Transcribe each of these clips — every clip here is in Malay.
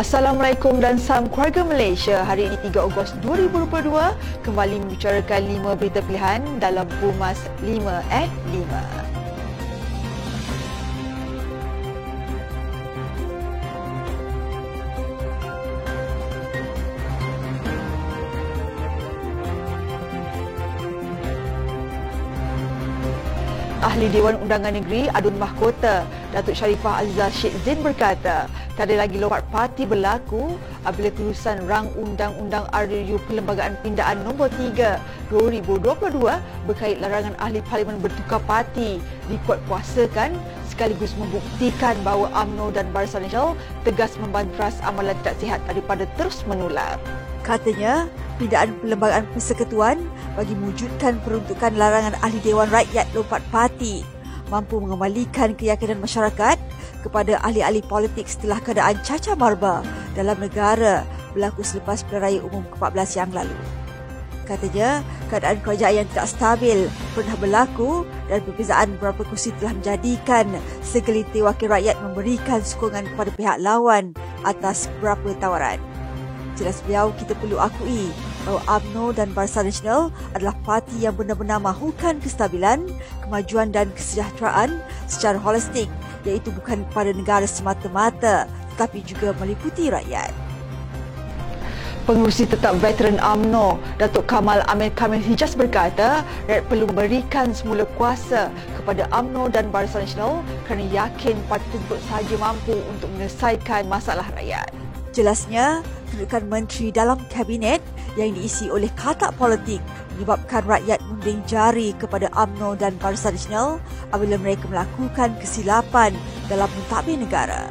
Assalamualaikum dan salam keluarga Malaysia. Hari ini 3 Ogos 2022 kembali membicarakan 5 berita pilihan dalam Pumas 5 at 5. Ahli Dewan Undangan Negeri Adun Mahkota Datuk Sharifah Azizah Sheikh Zain berkata tiada lagi lompat parti berlaku apabila tulisan rang Undang-Undang RUU Perlembagaan Pindaan Nombor 3 2022 berkait larangan ahli parlimen bertukar parti dikuatkuasakan sekaligus membuktikan bahawa UMNO dan Barisan Nasional tegas membantras amalan tidak sihat daripada terus menular. Katanya, pindaan perlembagaan persekutuan bagi mewujudkan peruntukan larangan ahli Dewan Rakyat lompat parti mampu mengembalikan keyakinan masyarakat kepada ahli-ahli politik setelah keadaan cacar marba dalam negara berlaku selepas pilihan raya umum ke-14 yang lalu. Katanya, keadaan kerajaan yang tidak stabil pernah berlaku dan perbezaan beberapa kursi telah menjadikan segelintir wakil rakyat memberikan sokongan kepada pihak lawan atas beberapa tawaran. Jelas beliau, kita perlu akui bahawa UMNO dan Barisan Nasional adalah parti yang benar-benar mahukan kestabilan, kemajuan dan kesejahteraan secara holistik iaitu bukan kepada negara semata-mata tetapi juga meliputi rakyat. Pengurusi tetap veteran UMNO, Datuk Kamal Amir Kamil Hijaz berkata, rakyat perlu memberikan semula kuasa kepada UMNO dan Barisan Nasional kerana yakin parti tersebut sahaja mampu untuk menyelesaikan masalah rakyat. Jelasnya, kedudukan menteri dalam kabinet yang diisi oleh katak politik menyebabkan rakyat mending jari kepada AMNO dan Barisan Nasional apabila mereka melakukan kesilapan dalam mentadbir negara.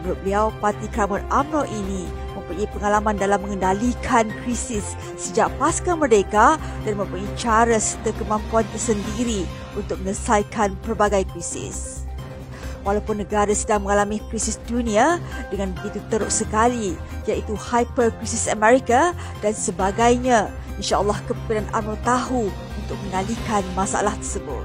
Menurut beliau, Parti Keramat AMNO ini mempunyai pengalaman dalam mengendalikan krisis sejak pasca merdeka dan mempunyai cara serta kemampuan tersendiri untuk menyelesaikan pelbagai krisis walaupun negara sedang mengalami krisis dunia dengan begitu teruk sekali iaitu hyper krisis Amerika dan sebagainya. InsyaAllah kepimpinan UMNO tahu untuk mengendalikan masalah tersebut.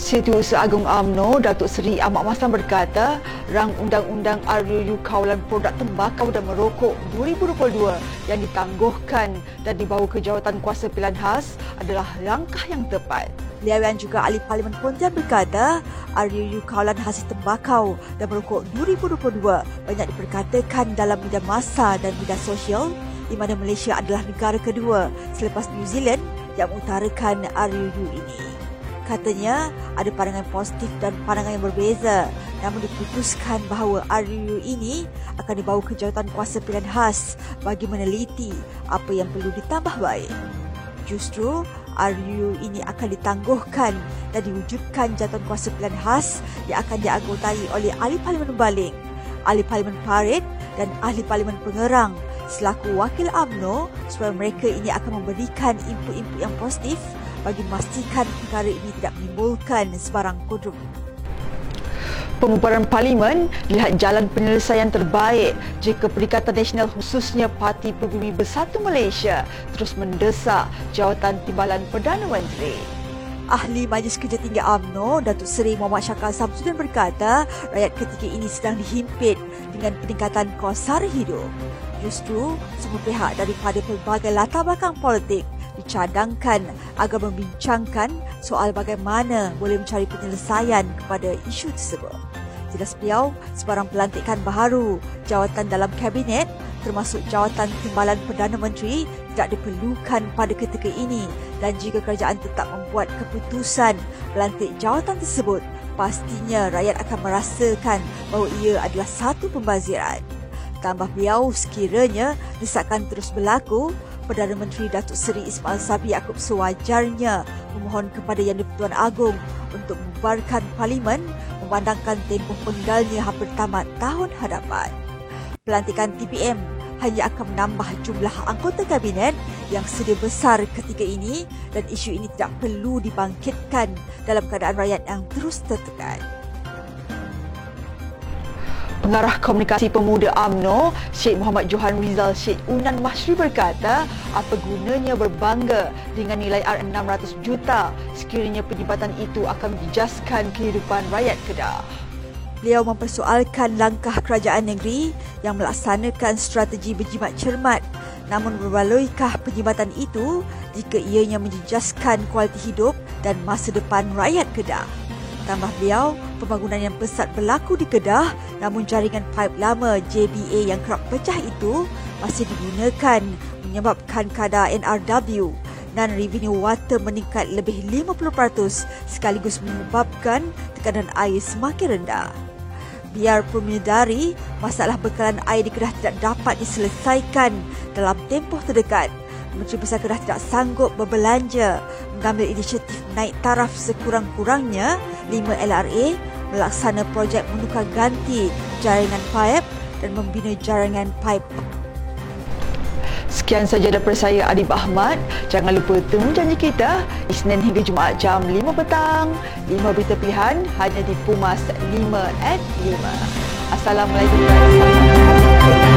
Setiausaha Agung UMNO, Datuk Seri Ahmad Maslan berkata, rang Undang-Undang RUU Kawalan Produk Tembakau dan Merokok 2022 yang ditangguhkan dan dibawa ke jawatan kuasa pilihan khas adalah langkah yang tepat. Beliau yang juga ahli Parlimen Pontian berkata, RUU Kawalan Hasil Tembakau dan Merokok 2022 banyak diperkatakan dalam media masa dan media sosial di mana Malaysia adalah negara kedua selepas New Zealand yang mengutarakan RUU ini. Katanya, ada pandangan positif dan pandangan yang berbeza namun diputuskan bahawa RUU ini akan dibawa ke jawatan kuasa pilihan khas bagi meneliti apa yang perlu ditambah baik. Justru, RUU ini akan ditangguhkan dan diwujudkan jatuhan kuasa pilihan khas yang akan dianggotai oleh ahli parlimen baling, ahli parlimen parit dan ahli parlimen pengerang selaku wakil AMNO supaya mereka ini akan memberikan input-input yang positif bagi memastikan perkara ini tidak menimbulkan sebarang kodok Pembubaran Parlimen lihat jalan penyelesaian terbaik jika Perikatan Nasional khususnya Parti Pribumi Bersatu Malaysia terus mendesak jawatan timbalan Perdana Menteri. Ahli Majlis Kerja Tinggi AMNO, Datuk Seri Muhammad Syakal Samsudin berkata, rakyat ketika ini sedang dihimpit dengan peningkatan kos sara hidup. Justru, semua pihak daripada pelbagai latar belakang politik dicadangkan agar membincangkan soal bagaimana boleh mencari penyelesaian kepada isu tersebut. Jelas beliau, sebarang pelantikan baharu jawatan dalam kabinet termasuk jawatan timbalan Perdana Menteri tidak diperlukan pada ketika ini dan jika kerajaan tetap membuat keputusan pelantik jawatan tersebut, pastinya rakyat akan merasakan bahawa ia adalah satu pembaziran. Tambah beliau sekiranya desakan terus berlaku, Perdana Menteri Datuk Seri Ismail Sabri Yaakob sewajarnya memohon kepada Yang di-Pertuan Agong untuk membubarkan parlimen memandangkan tempoh penggalnya hampir tamat tahun hadapan. Pelantikan TPM hanya akan menambah jumlah anggota kabinet yang sedia besar ketika ini dan isu ini tidak perlu dibangkitkan dalam keadaan rakyat yang terus tertekan. Pengarah Komunikasi Pemuda AMNO, Sheikh Muhammad Johan Rizal Sheikh Unan Mahsyri berkata, apa gunanya berbangga dengan nilai R600 juta sekiranya penyibatan itu akan menjejaskan kehidupan rakyat Kedah. Beliau mempersoalkan langkah kerajaan negeri yang melaksanakan strategi berjimat cermat namun berbaloikah penjimatan itu jika ianya menjejaskan kualiti hidup dan masa depan rakyat Kedah? Tambah beliau, pembangunan yang pesat berlaku di Kedah namun jaringan pipe lama JBA yang kerap pecah itu masih digunakan menyebabkan kadar NRW dan revenue water meningkat lebih 50% sekaligus menyebabkan tekanan air semakin rendah. Biarpun menyedari masalah bekalan air di Kedah tidak dapat diselesaikan dalam tempoh terdekat, Menteri Besar Kedah tidak sanggup berbelanja mengambil inisiatif naik taraf sekurang-kurangnya 5 LRA melaksana projek menukar ganti jaringan pipe dan membina jaringan pipe Sekian saja daripada saya Adib Ahmad. Jangan lupa temu janji kita Isnin hingga Jumaat jam 5 petang. 5 berita pilihan hanya di Pumas 5 at 5. Assalamualaikum warahmatullahi wabarakatuh.